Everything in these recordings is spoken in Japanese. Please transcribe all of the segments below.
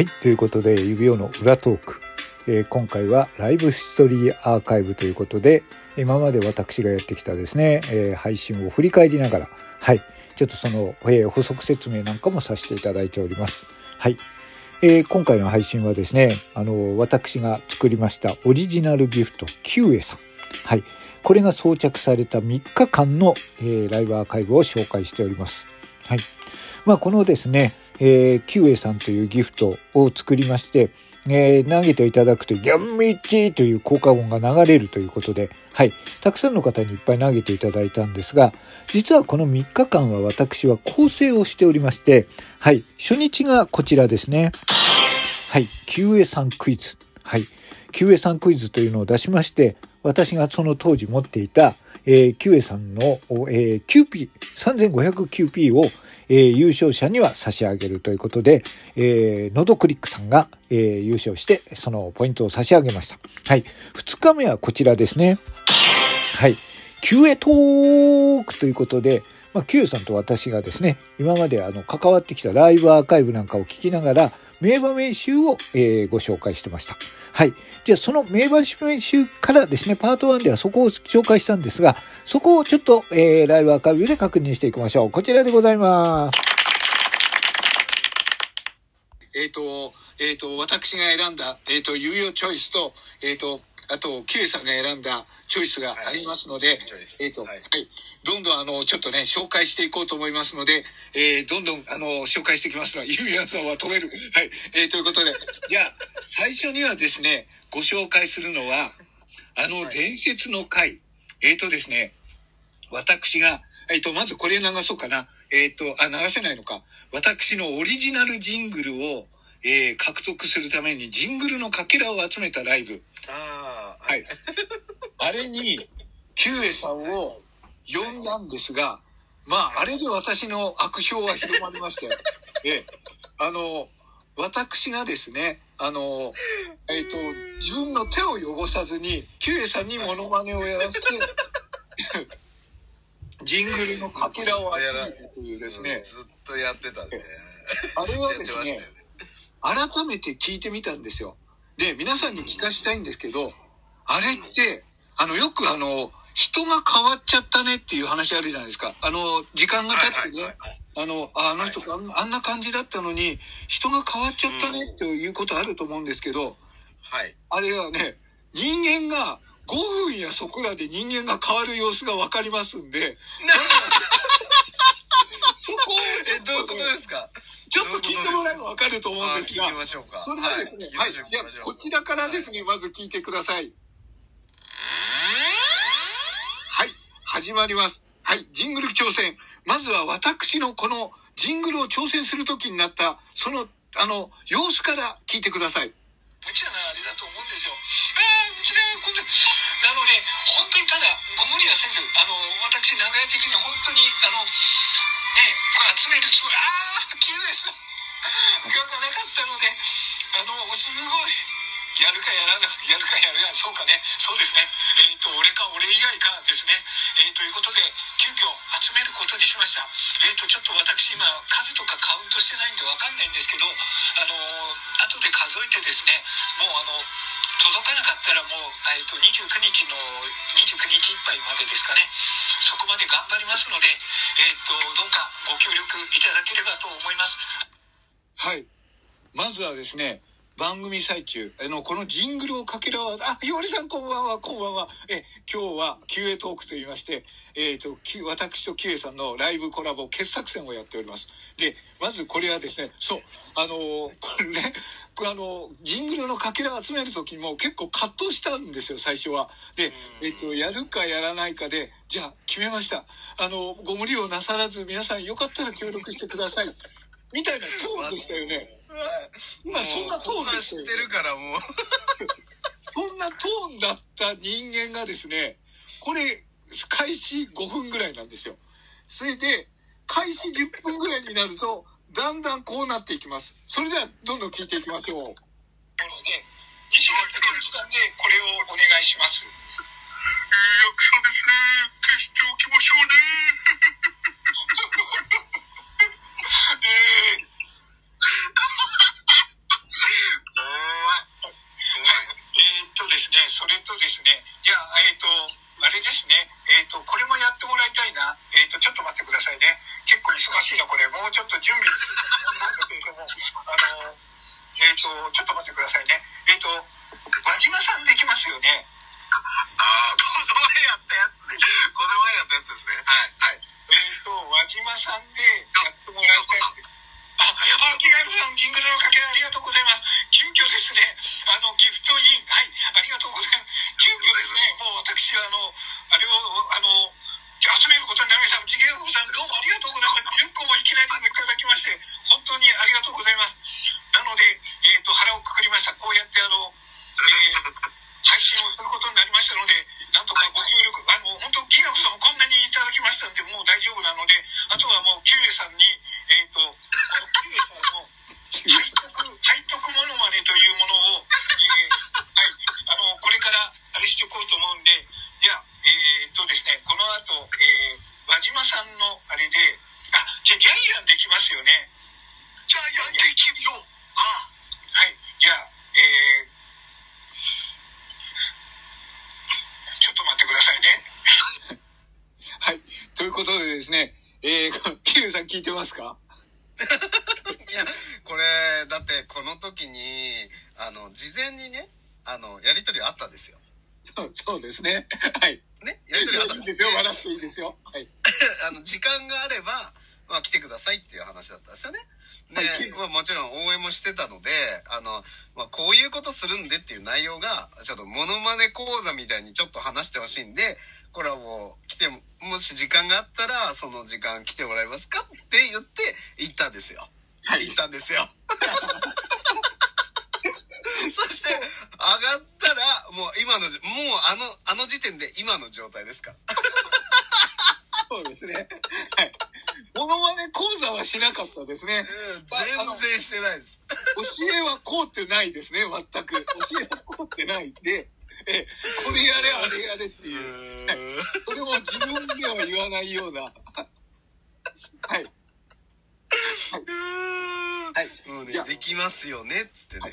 はい。ということで、指輪の裏トーク。えー今回はライブストリーアーカイブということで、今まで私がやってきたですね、えー配信を振り返りながら、はい。ちょっとその、えー補足説明なんかもさせていただいております。はい。えー今回の配信はですね、あの、私が作りましたオリジナルギフト、キュウエさん。はい。これが装着された3日間の、えーライブアーカイブを紹介しております。はい。まあ、このですね、えー、キュウエさんというギフトを作りまして、えー投げていただくと、ギャンミッチーという効果音が流れるということで、はい。たくさんの方にいっぱい投げていただいたんですが、実はこの3日間は私は構成をしておりまして、はい。初日がこちらですね。はい。キュウエさんクイズ。はい。キュウエさんクイズというのを出しまして、私がその当時持っていた、えー、キュウエさんの、えー、9P、3509P を、えー優勝者には差し上げるということで、えー、のどクリックさんが、えー優勝して、そのポイントを差し上げました。はい。2日目はこちらですね。はい。キュウエトークということで、まあ、キュウエさんと私がですね、今まであの、関わってきたライブアーカイブなんかを聞きながら、名場面集を、えーご紹介してました。はい。じゃあ、その名場面集からですね、パート1ではそこを紹介したんですが、そこをちょっと、えーライブアーカイブで確認していきましょう。こちらでございます。えっ、と、えっ、と、私が選んだ、えっ、と、有用チョイスと、えっ、と、あと、キュウさんが選んだチョイスがありますので、チョイスえっ、と、ははいい、どんどん、あの、ちょっとね、紹介していこうと思いますので、えーどんどん、あの、紹介していきますのは、ゆみやさんは止める。はい。えーということで、じゃあ、最初にはですね、ご紹介するのは、あの、伝説の回。えっ、とですね、私が、えっ、と、まずこれ流そうかな。えっ、と、あ、流せないのか。私のオリジナルジングルを、えー獲得するためにジングルのかけらを集めたライブ。ああ、はい。あれに、キュウエさんを呼んだんですが、まあ、あれで私の悪評は広まりましたよ。ええ。あの、私がですね、あの、えっ、と、自分の手を汚さずに、キュウエさんにモノマネをやらせて、ジングルのかけらを集めるというですね、ずっとやってたんで。あれはですねね。改めて聞いてみたんですよ。で、皆さんに聞かしたいんですけど、あれって、あの、よくあの、人が変わっちゃったねっていう話あるじゃないですか。あの、時間が経ってね、はいはいはいあの、ああの人あんあんな感じだったのに、人が変わっちゃったねっていうことあると思うんですけど、はい。あれはね、人間が5分やそこらで人間が変わる様子がわかりますんで、そこをえ、っどういうことねですか？ちょっと聞いてもらえばわかると思うんあですがうか。それはですね、はいじゃ。こちらからですね、まず聞いてください。始まります。はい、ジングル挑戦。まずは私のこのジングルを挑戦するときになった、その、あの、様子から聞いてください。無茶なあれだと思うんですよ。ああ、うちだ、今度。なので、本当にただ、ご無理はせず、あの、私、長屋的に本当に、あの、ね、これ集めるつもり、ああ、キュウエさん。時間がなかったので、あの、すごい、やるかやらない、やるかやるか、そうかね、そうですね。えっ、と、俺か俺以外かですね。えーということで、急遽集めることにしました。えっ、と、ちょっと私今、数とかカウントしてないんでわかんないんですけど、あのー後で数えてですね、もうあの、届かなかったらもう、えっ、と、29日の、29日いっぱいまでですかね。そこまで頑張りますので、えっ、と、どうかご協力いただければと思います。はい。まずはですね、番組最中、あの、このジングルをかけるわ、あ、いおりさんこんばんは、こんばんは。え、今日は QA トークと言いまして、えっ、と、き私と QA さんのライブコラボ傑作戦をやっております。で、まずこれはですね、そう、あのーこれね、これあの、ジングルのかけらを集めるときにも結構葛藤したんですよ、最初は。で、えっ、と、やるかやらないかで、じゃあ決めました。あの、ご無理をなさらず皆さんよかったら協力してください。みたいなトーンでしたよね。まあそんなトーンで知ってるからもう。そんなトーンだった人間がですね、これ、開始5分ぐらいなんですよ。それで、開始10分ぐらいになると、だんだんこうなっていきます。それでは、どんどん聞いていきましょう。で、西田武之さんで、これをお願いします。役所ですね。消しておきましょうね。えーとですね、じゃあ、えっ、と、あれですね、えっ、と、これもやってもらいたいな。えっ、と、ちょっと待ってくださいね。結構忙しいな、これ。もうちょっと準備なんだけれども、あの、えっ、と、ちょっと待ってくださいね。えっ、と、輪島さんできますよね。ああ、この前やったやつね。この前やったやつですね。はい。はい。えっ、と、輪島さんでやってもらいたい。あ、あ、ギガさん、ジングルのかけらありがとうございます。急遽ですね、あの、ギフトイン、はい、ありがとうございます。急遽ですね、もう私は、あの、あれを、あの、集めることになりました。ジゲフさん、どうもありがとうございます。10個もいきなりいただきまして、本当にありがとうございます。なので、えっ、と、腹をくくりました。こうやって、あの、えー配信をすることになりましたので、なんとかご協力、あの、本当、ギガフさんもこんなにいただきましたんで、もう大丈夫なので、あとはもう、キュウエさんに、えっ、と、このキュウエさんの背徳、背徳モノマネというものを、えーはい、あの、これからあれしていこうと思うんで、じゃあ、えっ、とですね、この後、えー、輪島さんのあれで、あ、じゃあ、ジャイアンできますよね。ジャイアンできるよ。あはい、じゃあ、えー、ちょっと待ってくださいね。はい。ということでですね、えー、キルさん聞いてますか？いや、これ、だってこの時に、あの、事前にね、あの、やりとりあったんですよ。そう、そうですね。はい。ねやりとりあったんいいですよ、笑っていいですよ。はい。あの、時間があれば、まあ来てくださいっていう話だったんですよね。で、はいまあもちろん応援もしてたので、あの、まあこういうことするんでっていう内容が、ちょっとモノマネ講座みたいにちょっと話してほしいんで、これはもう来ても、もし時間があったら、その時間来てもらえますかって言って行ったんですよ。はい行ったんですよ。そして、上がったら、もう今のじ、もうあの、あの時点で今の状態ですかそうですね。はい。モノマネ講座はしなかったですね。うん全然してないです。教えはこうってないですね、全く。教えはこうってないんで、え、これやれ、あれやれっていう。はいそれも自分では言わないような。はい。はい。もうねじゃあ、できますよね、っつってね。は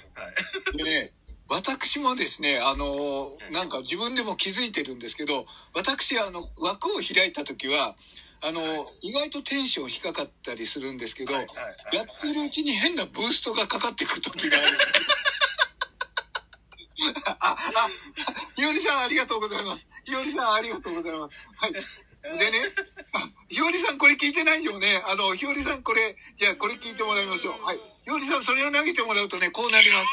い。でね、私もですね、あの、なんか自分でも気づいてるんですけど、私、あの、枠を開いた時は、あの、意外とテンション低かったりするんですけど、はいはいはいやってるうちに変なブーストがかかってくる時がある。あ、あ、ひよりさんありがとうございます。ひよりさんありがとうございます。はい。でね、あ、ひよりさんこれ聞いてないよね。あの、ひよりさんこれ、じゃあこれ聞いてもらいましょう。はい。ひよりさんそれを投げてもらうとね、こうなります。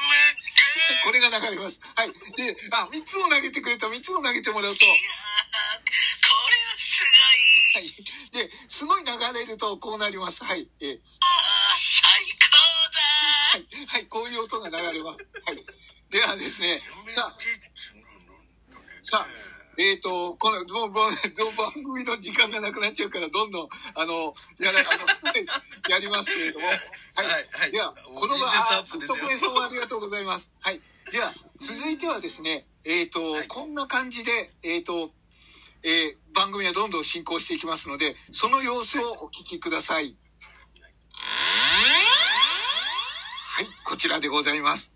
これが流れます。はい。で、あ、3つも投げてくれた。3つも投げてもらうと、これはすごい。はい。で、すごい流れるとこうなります。はい。えーああ、最高だ。はい。はい。こういう音が流れます。はい。ではですね、さあ、さあ、えっ、と、この、どう、どう、番組の時間がなくなっちゃうから、どんどん、あの、やら、あの、やりますけれども。はい。はいはいでは、この場、特ありがとうございます。はい。では、続いてはですね、えっ、と、こんな感じで、えっ、と、えー番組はどんどん進行していきますので、その様子をお聞きください。はい、こちらでございます。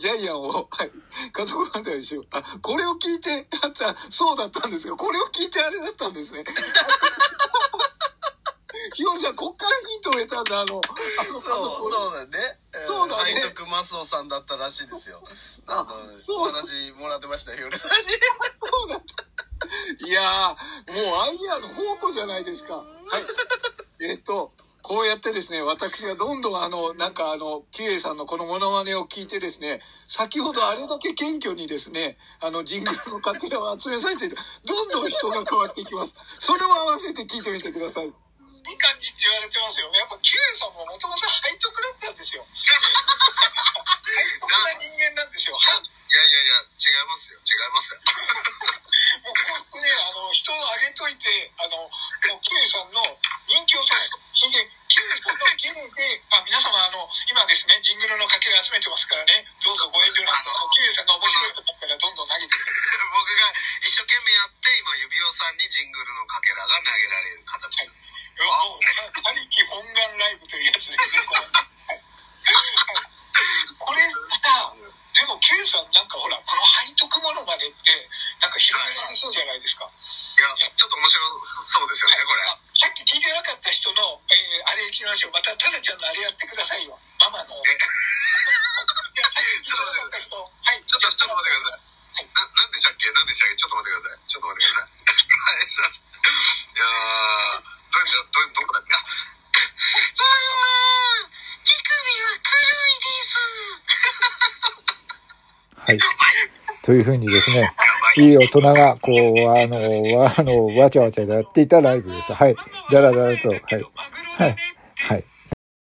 ジャイアンを、はい。家族団体にしよう。あ、これを聞いて、あった、そうだったんですよ。これを聞いてあれだったんですね。ひよりさん、こっからヒントを得たんだ、あの、あの、家そう、族そうだね。うそうだね背徳マスオさんだったらしいですよ。あの、そうお話もらってましたよ、夜さんに。そうだった。いやー、もうアイディアの宝庫じゃないですか。はい。えっと、こうやってですね、私がどんどんあの、なんかあの、キュエさんのこのモノマネを聞いてですね、先ほどあれだけ謙虚にですね、あの、ジングルのかけらを集めさせている、どんどん人が変わっていきます。それを合わせて聞いてみてください。いい感じって言われてますよ。やっぱキュエさんももともと背徳だったんですよ。背徳な人間なんですよ。いやいやいや、違いますよ。違いますよ。もうこうやってね、あの、人を上げといて、あの、もう、キュウさんの人気を落とす。それで、キュウさんのゲネで、あ、皆様、あの、今ですね、ジングルのかけら集めてますからね、どうぞご遠慮なく、あの、キュウさんが面白いと思ったらどんどん投げてください。僕が一生懸命やって、今、指輪さんにジングルのかけらが投げられる形になってます。もう、他力本願ライブというやつですね、これ。はい。はいこれさ、でも、キュウさんなんかほら、この背徳ものまでって、なんか広げられそうじゃないですか。いや、ちょっと面白そうですよね、これ。あさっき聞いてなかった人の、えーあれ行きまた、タナちゃんのあれやってくださいよ。ママの。いや、さっき聞いてなかった人。はい。ちょっと、ちょっと待ってください。な、なんでしたっけ？なんでしたっけ？ちょっと待ってください。ちょっと待ってください。いやー、ど、ど、ど、どこだっけあ、乳首は黒いです。はい。というふうにですね、いい大人が、こう、あの、わ、あの、わちゃわちゃやっていたライブです。はい。だらだらと、はい。はい。